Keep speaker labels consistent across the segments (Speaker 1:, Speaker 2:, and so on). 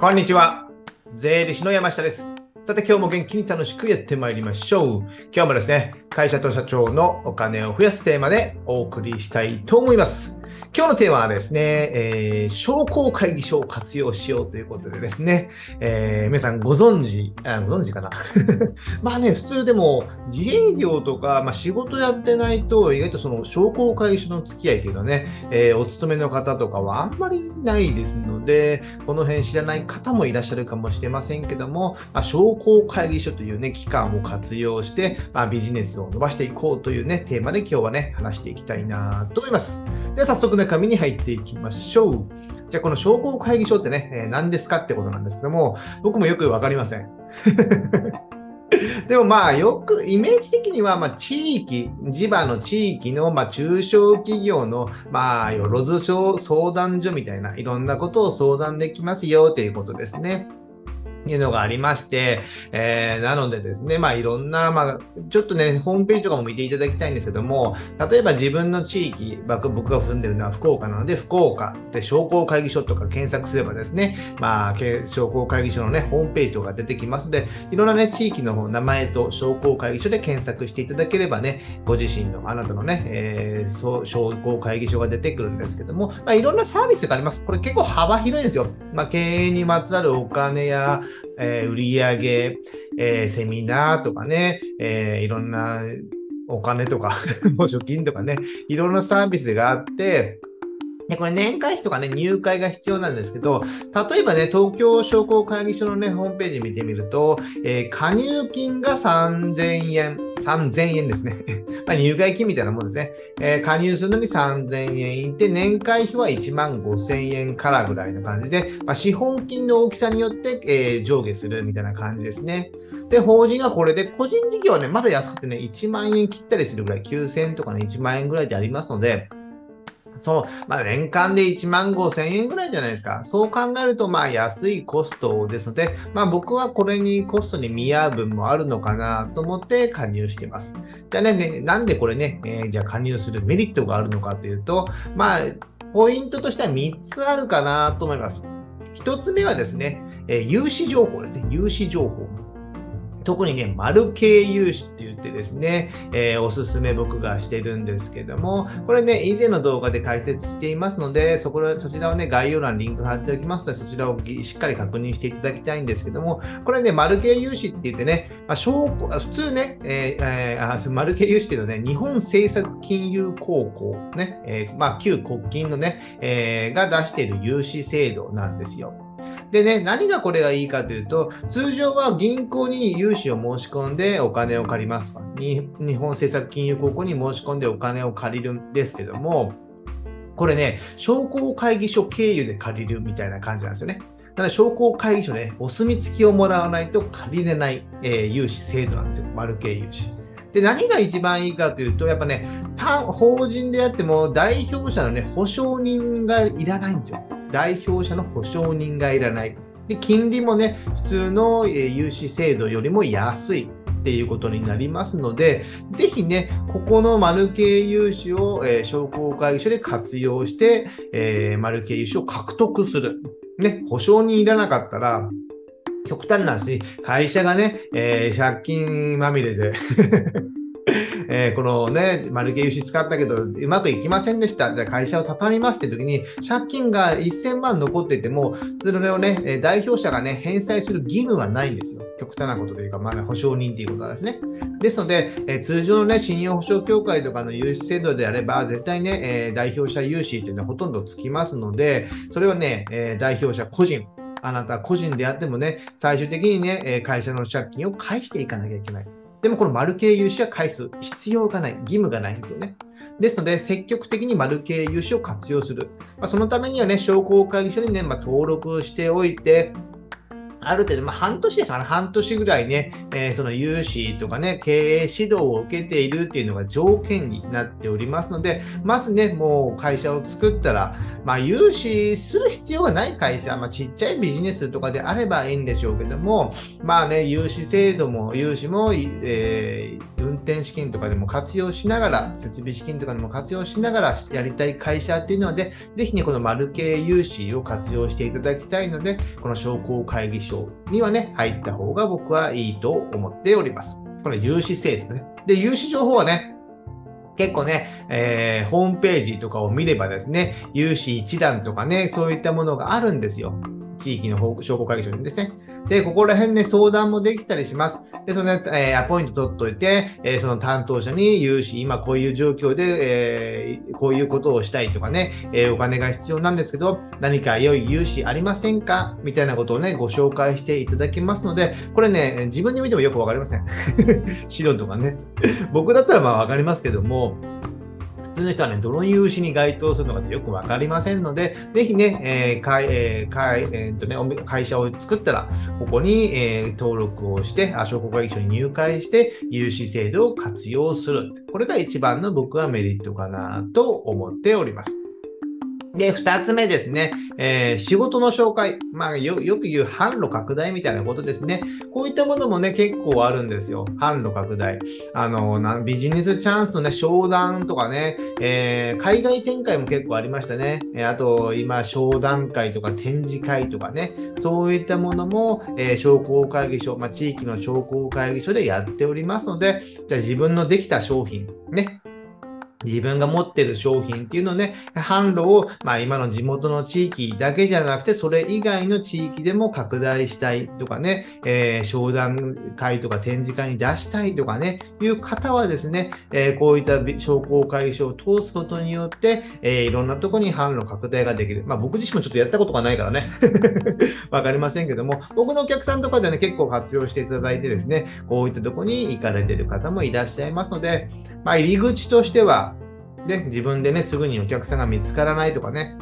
Speaker 1: こんにちは。税理士の山下です。さて今日も元気に楽しくやってまいりましょう。今日もですね、会社と社長のお金を増やすテーマでお送りしたいと思います。今日のテーマはですね、えー商工会議所を活用しようということでですね、えー皆さんご存知、あご存知かな？まあね、普通でも自営業とか、まあ、仕事やってないと、意外とその商工会議所の付き合いというのはね、えーお勤めの方とかはあんまりないですので、この辺知らない方もいらっしゃるかもしれませんけども、まあ、商工会議所というね、機関を活用して、まあ、ビジネスを伸ばしていこうというね、テーマで今日はね、話していきたいなと思います。では早速中身に入っていきましょう。じゃあこの商工会議所ってね、えー何ですかってことなんですけども、僕もよくわかりません。でもまあよくイメージ的にはま地域、地場の地域のま中小企業のまあよろず相談所みたいないろんなことを相談できますよということですね。いうのがありまして、えーなのでですね、まあいろんな、まあちょっとね、ホームページとかも見ていただきたいんですけども、例えば自分の地域、僕が住んでるのは福岡なので、福岡で商工会議所とか検索すればですね、まあ商工会議所のね、ホームページとか出てきますので、いろんなね、地域の名前と商工会議所で検索していただければね、ご自身のあなたのね、えー商工会議所が出てくるんですけども、まあ、いろんなサービスがあります。これ結構幅広いんですよ。まあ、経営にまつわるお金や、えー売上、えーセミナーとかね、えーいろんなお金とか、補助金とかね、いろんなサービスがあって、で、これ年会費とかね、入会が必要なんですけど、例えばね、東京商工会議所のね、ホームページ見てみると、えー加入金が3000円、3000円ですね。まあ入会金みたいなもんですね。えー加入するのに3000円いて、年会費は1万5000円からぐらいの感じで、まあ、資本金の大きさによって、えー上下するみたいな感じですね。で、法人がこれで、個人事業はね、まだ安くてね、1万円切ったりするぐらい、9000円とかね、1万円ぐらいでありますので、そう、まあ、年間で1万5千円ぐらいじゃないですか。そう考えると、まあ、安いコストですので、まあ、僕はこれにコストに見合う分もあるのかなと思って加入しています。じゃあね、ねなんでこれね、えーじゃあ加入するメリットがあるのかというと、まあ、ポイントとしては3つあるかなと思います。1つ目はですね、えー融資情報ですね。融資情報。特にね、丸系融資って言ってですね、えーおすすめ僕がしてるんですけども、これね、以前の動画で解説していますので、そこらそちらをね、概要欄にリンク貼っておきますので、そちらをしっかり確認していただきたいんですけども、これね、丸系融資って言ってね、まあ、証拠普通ね、えーえーあ丸系融資っていうのはね、日本政策金融高校、ね、えーまあ、旧国金のね、えーが出している融資制度なんですよ。でね、何がこれがいいかというと、通常は銀行に融資を申し込んでお金を借りますとか、に日本政策金融高校に申し込んでお金を借りるんですけども、これね、商工会議所経由で借りるみたいな感じなんですよね。ただ商工会議所ね、お墨付きをもらわないと借りれない、えー融資制度なんですよ。丸系融資。で、何が一番いいかというと、やっぱね、法人であっても代表者のね、保証人がいらないんですよ。代表者の保証人がいらない。で、金利もね、普通の融資制度よりも安い。っていうことになりますので、ぜひね、ここの丸系融資を、えー商工会議所で活用して、えー丸系融資を獲得する。ね、保証人いらなかったら、極端な話、会社がね、えー借金まみれで、えーこのね、丸系融資使ったけど、うまくいきませんでした。じゃあ会社を畳みますって時に、借金が1000万残ってても、それをね、代表者がね、返済する義務がないんですよ。極端なことでいうか、まあ、保証人っていうことなんですね。ですので、え通常のね、信用保証協会とかの融資制度であれば、絶対ね、え代表者融資っていうのはほとんどつきますので、それはね、え代表者個人、あなた個人であってもね、最終的にね、会社の借金を返していかなきゃいけない。でもこの丸系融資は返す必要がない、義務がないんですよね。ですので、積極的に丸系融資を活用する。まあ、そのためにはね、商工会議所にね、まあ、登録しておいて、ある程度、まあ、半年ですかね、半年ぐらいね、えー、その融資とかね、経営指導を受けているっていうのが条件になっておりますので、まずね、もう会社を作ったら、まあ、融資する必要がない会社、まあ、ちっちゃいビジネスとかであればいいんでしょうけども、まあね、融資制度も、融資も、えー、運転資金とかでも活用しながら、設備資金とかでも活用しながらやりたい会社っていうので、ぜひね、この丸系融資を活用していただきたいので、この商工会議所にはね、入った方が僕はいいと思っております。これ融資制度ね。で、融資情報はね、結構ね、えー、ホームページとかを見ればですね、融資一覧とかね、そういったものがあるんですよ。地域の商工会議所にですね。で、ここら辺で、ね、相談もできたりします。で、その、ね、えー、アポイント取っといて、えー、その担当者に言うし、今こういう状況で、えー、こういうことをしたいとかね、えお金が必要なんですけど、何か良い融資ありませんか？みたいなことをね、ご紹介していただきますので、これね、自分で見てもよくわかりません。白とかね。僕だったらまあわかりますけども、普通の人はね、どの融資に該当するのかってよくわかりませんので、ぜひね、えー会えー会えーとね、会社を作ったら、ここに、えー、登録をして、商工会議所に入会して、融資制度を活用する。これが一番の僕はメリットかなと思っております。で、二つ目ですね、えー、仕事の紹介。まあよ、よく言う販路拡大みたいなことですね。こういったものもね、結構あるんですよ。販路拡大。あの、なビジネスチャンスのね、商談とかね、えー、海外展開も結構ありましたね。えあと、今、商談会とか展示会とかね、そういったものも、え、商工会議所、まあ、地域の商工会議所でやっておりますので、じゃあ自分のできた商品、ね、自分が持ってる商品っていうのね、販路を、まあ今の地元の地域だけじゃなくて、それ以外の地域でも拡大したいとかね、えー、商談会とか展示会に出したいとかね、いう方はですね、えー、こういった商工会議所を通すことによって、えー、いろんなとこに販路拡大ができる。まあ僕自身もちょっとやったことがないからね、わかりませんけども、僕のお客さんとかでね、結構活用していただいてですね、こういったとこに行かれてる方もいらっしゃいますので、まあ入り口としては、で、自分でね、すぐにお客さんが見つからないとかね、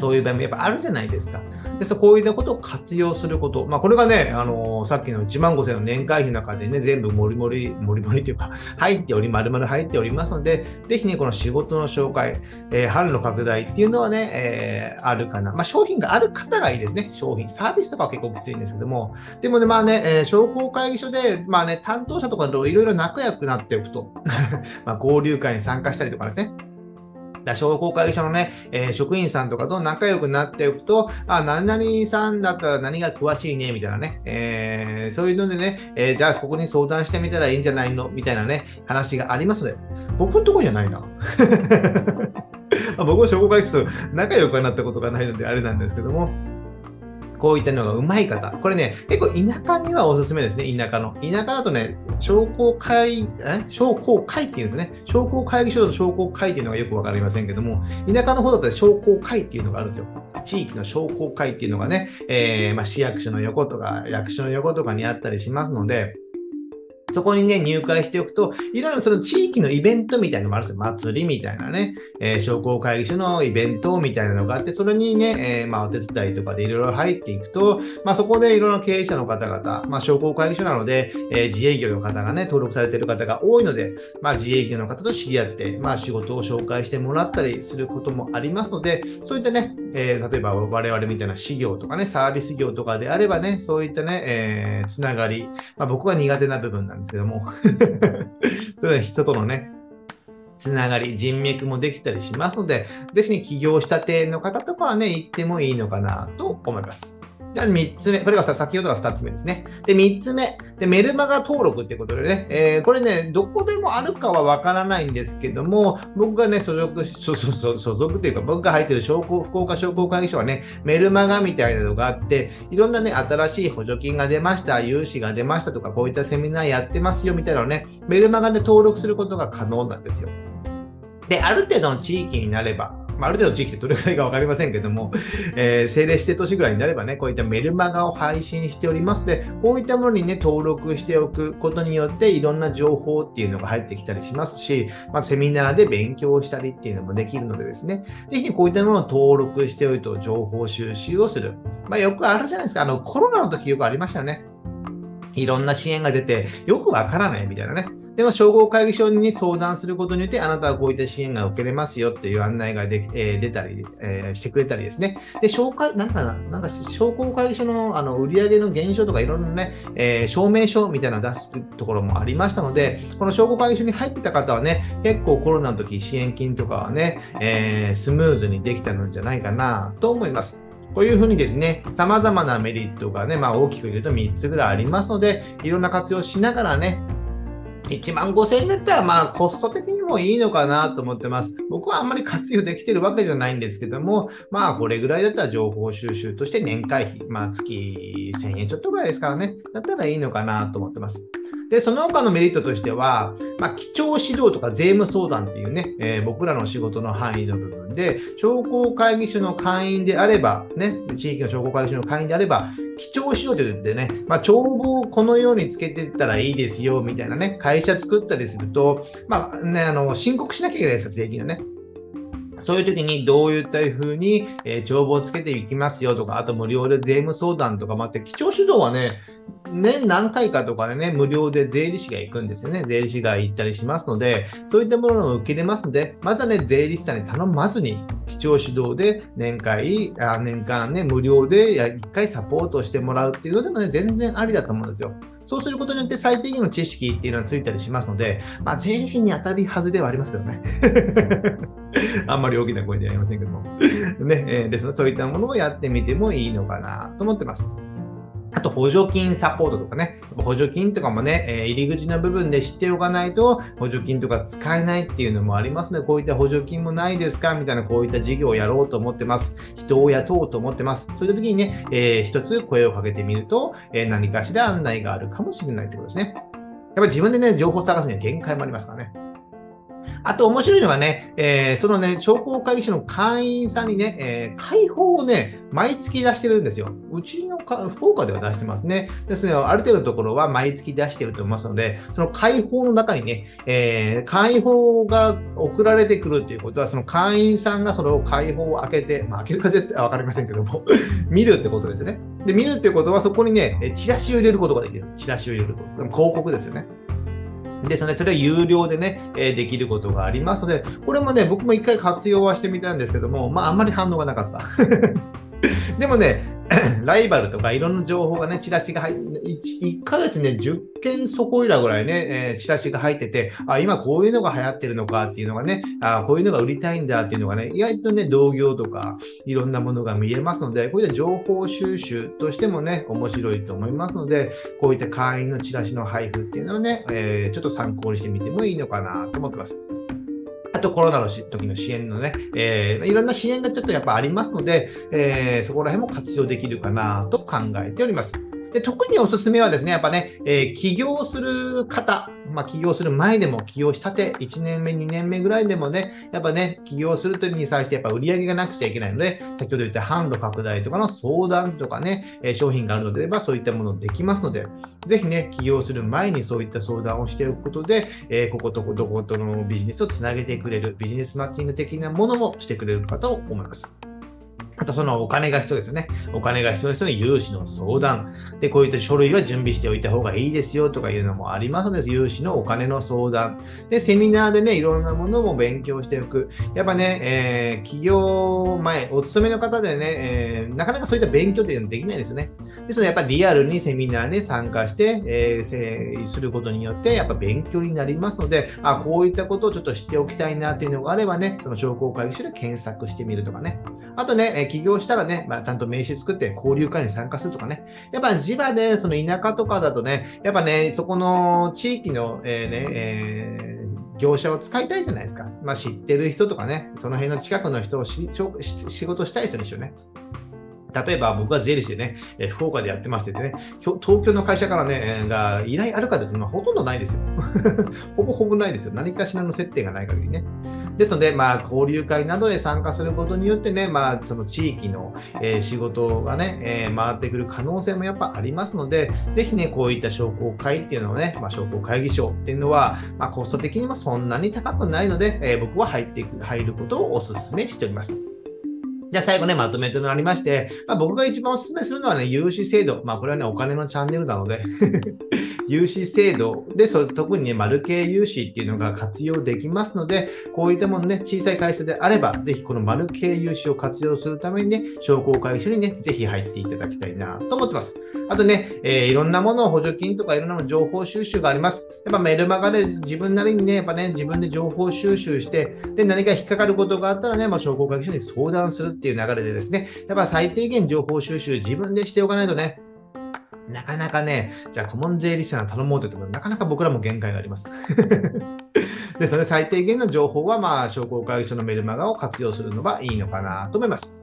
Speaker 1: そういう場合もやっぱあるじゃないですか。で、そうこういったことを活用すること。まあ、これがね、あのー、さっきの1万5000の年会費の中でね、全部もりもり、もりもりというか、入っており、丸々入っておりますので、ぜひね、この仕事の紹介、えー、販路拡大っていうのはね、えー、あるかな。まあ、商品がある方がいいですね。商品。サービスとかは結構きついんですけども。でもね、まあね、えー、商工会議所で、まあね、担当者とかといろいろ仲良くなっておくと、まあ、交流会に参加したりとかね、だ商工会議所のね、えー、職員さんとかと仲良くなっておくと、あ、何々さんだったら何が詳しいね、みたいなね、えー、そういうのでね、えー、じゃあここに相談してみたらいいんじゃないの？みたいなね、話がありますので、僕のところにはないな。僕は商工会議所と仲良くなったことがないのであれなんですけども、こういったのがうまい方。これね、結構田舎にはおすすめですね、田舎の。田舎だとね、商工会、え？商工会っていうんですね。商工会議所と商工会っていうのがよくわかりませんけども、田舎の方だと商工会っていうのがあるんですよ。地域の商工会っていうのがね、えー、まあ、市役所の横とか、役所の横とかにあったりしますので、そこにね、入会しておくと、いろいろその地域のイベントみたいなのもあるんですよ。祭りみたいなね、えー、商工会議所のイベントみたいなのがあって、それにね、えー、まあ、お手伝いとかでいろいろ入っていくと、まあ、そこでいろいろ経営者の方々、まあ、商工会議所なので、えー、自営業の方がね、登録されている方が多いので、まあ、自営業の方と知り合って、まあ、仕事を紹介してもらったりすることもありますので、そういったね、え、例えば我々みたいな事業とかね、サービス業とかであればね、そういったね、えー、つながり、ま、僕は苦手な部分なんでですけども、それは人とのね、つながり、人脈もできたりしますので、ぜひ、ね、起業したての方とかはね、行ってもいいのかなと思います。じゃあ3つ目。これが先ほどが2つ目ですね。で、3つ目。で、メルマガ登録ってことでね、えー、これね、どこでもあるかはわからないんですけども、僕がね、所属、所属、所属っていうか、僕が入ってる商工、福岡商工会議所はね、メルマガみたいなのがあって、いろんなね、新しい補助金が出ました、融資が出ましたとか、こういったセミナーやってますよみたいなのをね、メルマガで登録することが可能なんですよ。で、ある程度の地域になれば、まあ、ある程度地域ってどれくらいか分かりませんけども、えー、政令指定都市ぐらいになればね、こういったメルマガを配信しておりますので、こういったものにね、登録しておくことによって、いろんな情報っていうのが入ってきたりしますし、まあ、セミナーで勉強したりっていうのもできるのでですね、ぜひこういったものを登録しておいて情報収集をする。まあ、よくあるじゃないですか。あの、コロナの時よくありましたよね。いろんな支援が出て、よくわからないみたいなね。でも、商工会議所に相談することによって、あなたはこういった支援が受けれますよっていう案内がで、えー、出たり、えー、してくれたりですね。で、紹介、なんかな、んか商工会議所のあの売上の減少とかいろんなね、えー、証明書みたいなのを出すところもありましたので、この商工会議所に入ってた方はね、結構コロナの時支援金とかはね、え、スムーズにできたのじゃないかなと思います。こういうふうにですね、様々なメリットがね、まあ大きく言うと3つぐらいありますので、いろんな活用しながらね、1万5000円だったら、まあ、コスト的にもいいのかなと思ってます。僕はあんまり活用できてるわけじゃないんですけども、まあ、これぐらいだったら情報収集として年会費、まあ、月1000円ちょっとぐらいですからね、だったらいいのかなと思ってます。で、その他のメリットとしては、まあ、基調指導とか税務相談っていうね、えー、僕らの仕事の範囲の部分で、商工会議所の会員であれば、ね、地域の商工会議所の会員であれば、基調指導と言ってね、まあ、帳簿をこのようにつけてったらいいですよ、みたいなね、会社作ったりすると、まあね、あの、申告しなきゃいけないですよ、税金のね。そういう時にどういったふうに、え、帳簿をつけていきますよとか、あと無料で税務相談とかもあって、基調指導はね、年何回かとかでね、無料で税理士が行くんですよね。税理士が行ったりしますので、そういったものを受け入れますので、まずはね、税理士さんに頼まずに、基調指導で年会、あ年間ね、無料で1回サポートしてもらうっていうのでもね、全然ありだと思うんですよ。そうすることによって最低限の知識っていうのはついたりしますので、まあ、全身に当たりはずではありますけどね。あんまり大きな声ではありませんけども。ね、えー、ですので、そういったものをやってみてもいいのかなと思ってます。あと補助金サポートとかね、補助金とかもね、え、入り口の部分で知っておかないと補助金とか使えないっていうのもありますので、こういった補助金もないですかみたいなこういった事業をやろうと思ってます。人を雇おうと思ってます。そういった時にね、えー、一つ声をかけてみると、えー、何かしら案内があるかもしれないってことですね。やっぱり自分でね、情報を探すには限界もありますからね。あと面白いのがね、えー、そのね、商工会議所の会員さんにね、えー、開放をね、毎月出してるんですよ。うちの福岡では出してますね。ですね、ある程度のところは毎月出してると思いますので、その開放の中にね、えー、開放が送られてくるということは、その会員さんがそれを開放を開けて、まあ、開けるか絶対わかりませんけども、見るってことですよね。で、見るってことは、そこにね、チラシを入れることができる。チラシを入れること。広告ですよね。ですので、それは有料でね、えできることがありますので、これもね、僕も一回活用はしてみたんですけども、まあ、あんまり反応がなかった。でもね、ライバルとかいろんな情報がね、チラシが入って、1ヶ月ね、10件そこいらぐらいね、えー、チラシが入ってて、あ、今こういうのが流行ってるのかっていうのがね、あ、こういうのが売りたいんだっていうのがね、意外とね、同業とかいろんなものが見えますので、こういった情報収集としてもね、面白いと思いますので、こういった会員のチラシの配布っていうのをね、えー、ちょっと参考にしてみてもいいのかなと思ってます。あとコロナの時の支援のね、えー、いろんな支援がちょっとやっぱありますので、えー、そこら辺も活用できるかなと考えております。で特におすすめはですね、やっぱね、えー、起業する方、まあ、起業する前でも起業したて、1年目、2年目ぐらいでもね、やっぱね、起業するときに際してやっぱ売り上げがなくちゃいけないので、先ほど言った販路拡大とかの相談とかね、え、商品があるのであればそういったものできますので、ぜひね、起業する前にそういった相談をしておくことで、えー、こことどことのビジネスをつなげてくれる、ビジネスマッチング的なものもしてくれるかと思います。あとそのお金が必要ですよね。お金が必要な人に融資の相談。で、こういった書類は準備しておいた方がいいですよとかいうのもありますので、融資のお金の相談。で、セミナーでね、いろんなものも勉強しておく。やっぱね、えー、企業前、お勤めの方でね、えー、なかなかそういった勉強っていうのはできないですよね。ですの、やっぱりリアルにセミナーに参加して、えー、することによって、やっぱ勉強になりますので、あ、こういったことをちょっと知っておきたいなっていうのがあればね、その商工会議所で検索してみるとかね。あとね、え起業したらね、まあ、ちゃんと名刺作って交流会に参加するとかね。やっぱ地場で、その田舎とかだとね、やっぱね、そこの地域の、えー、ね、えー、業者を使いたいじゃないですか。まあ、知ってる人とかね、その辺の近くの人を仕事したい人にしようね。例えば僕は税理士でね、え福岡でやってましてね、東京の会社からね、が依頼あるかというと、まあ、ほとんどないですよ。ほぼほぼないですよ。何かしらの接点がない限りね。ですので、まあ、交流会などへ参加することによってね、まあ、その地域の、えー、仕事がね、えー、回ってくる可能性もやっぱありますので、ぜひね、こういった商工会っていうのをね、まあ、商工会議所っていうのは、まあ、コスト的にもそんなに高くないので、えー、僕は入っていく、入ることをお勧めしております。じゃあ最後ね、まとめとなりまして、まあ、僕が一番お勧めするのはね、融資制度。まあこれはね、お金のチャンネルなので 融資制度で、そ特にね、丸系融資っていうのが活用できますので、こういったものね、小さい会社であれば、ぜひこの丸系融資を活用するためにね、商工会社にね、ぜひ入っていただきたいなと思ってます。あとね、えー、いろんなものを補助金とかいろんなの情報収集があります。やっぱメルマガで自分なりにね、やっぱね、自分で情報収集して、で、何か引っかかることがあったらね、まあ、商工会社に相談するっていう流れでですね、やっぱ最低限情報収集自分でしておかないとね、なかなかね、じゃあ顧問税理士さん頼もうというとなかなか僕らも限界があります。ですの、最低限の情報は、まあ、商工会議所のメルマガを活用するのがいいのかなと思います。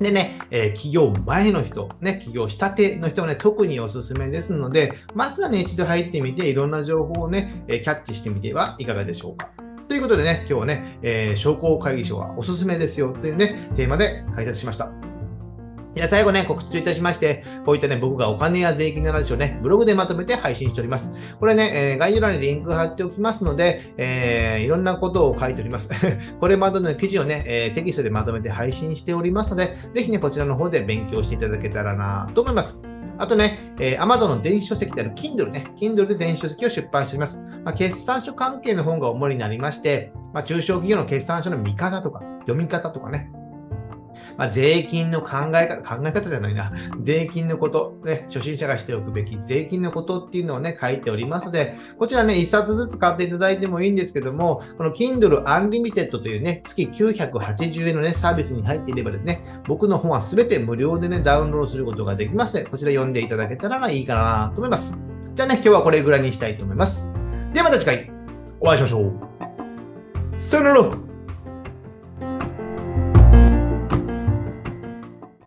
Speaker 1: でね、えー、起業前の人、ね、起業したての人はね、特におすすめですので、まずはね、一度入ってみて、いろんな情報をね、え、キャッチしてみてはいかがでしょうか。ということでね、今日はね、えー、商工会議所はおすすめですよというね、テーマで解説しました。じゃあ最後ね、告知いたしまして、こういったね、僕がお金や税金の話をね、ブログでまとめて配信しております。これね、えー、概要欄にリンク貼っておきますので、えー、いろんなことを書いております。これまでの記事をね、えー、テキストでまとめて配信しておりますので、ぜひね、こちらの方で勉強していただけたらなと思います。あとね、えー、Amazon の電子書籍である Kindle ね、Kindle で電子書籍を出版しております。まあ、決算書関係の本が主になりまして、まあ、中小企業の決算書の見方とか、読み方とかね、まあ、税金の考え方、考え方じゃないな、税金のこと、ね、初心者がしておくべき税金のことっていうのをね、書いておりますので、こちらね、1冊ずつ買っていただいてもいいんですけども、この Kindle Unlimited というね、月980円のね、サービスに入っていればですね、僕の本はすべて無料でね、ダウンロードすることができますので、こちら読んでいただけたらいいかなと思います。じゃあね、今日はこれぐらいにしたいと思います。ではまた次回、お会いしましょう。さよなら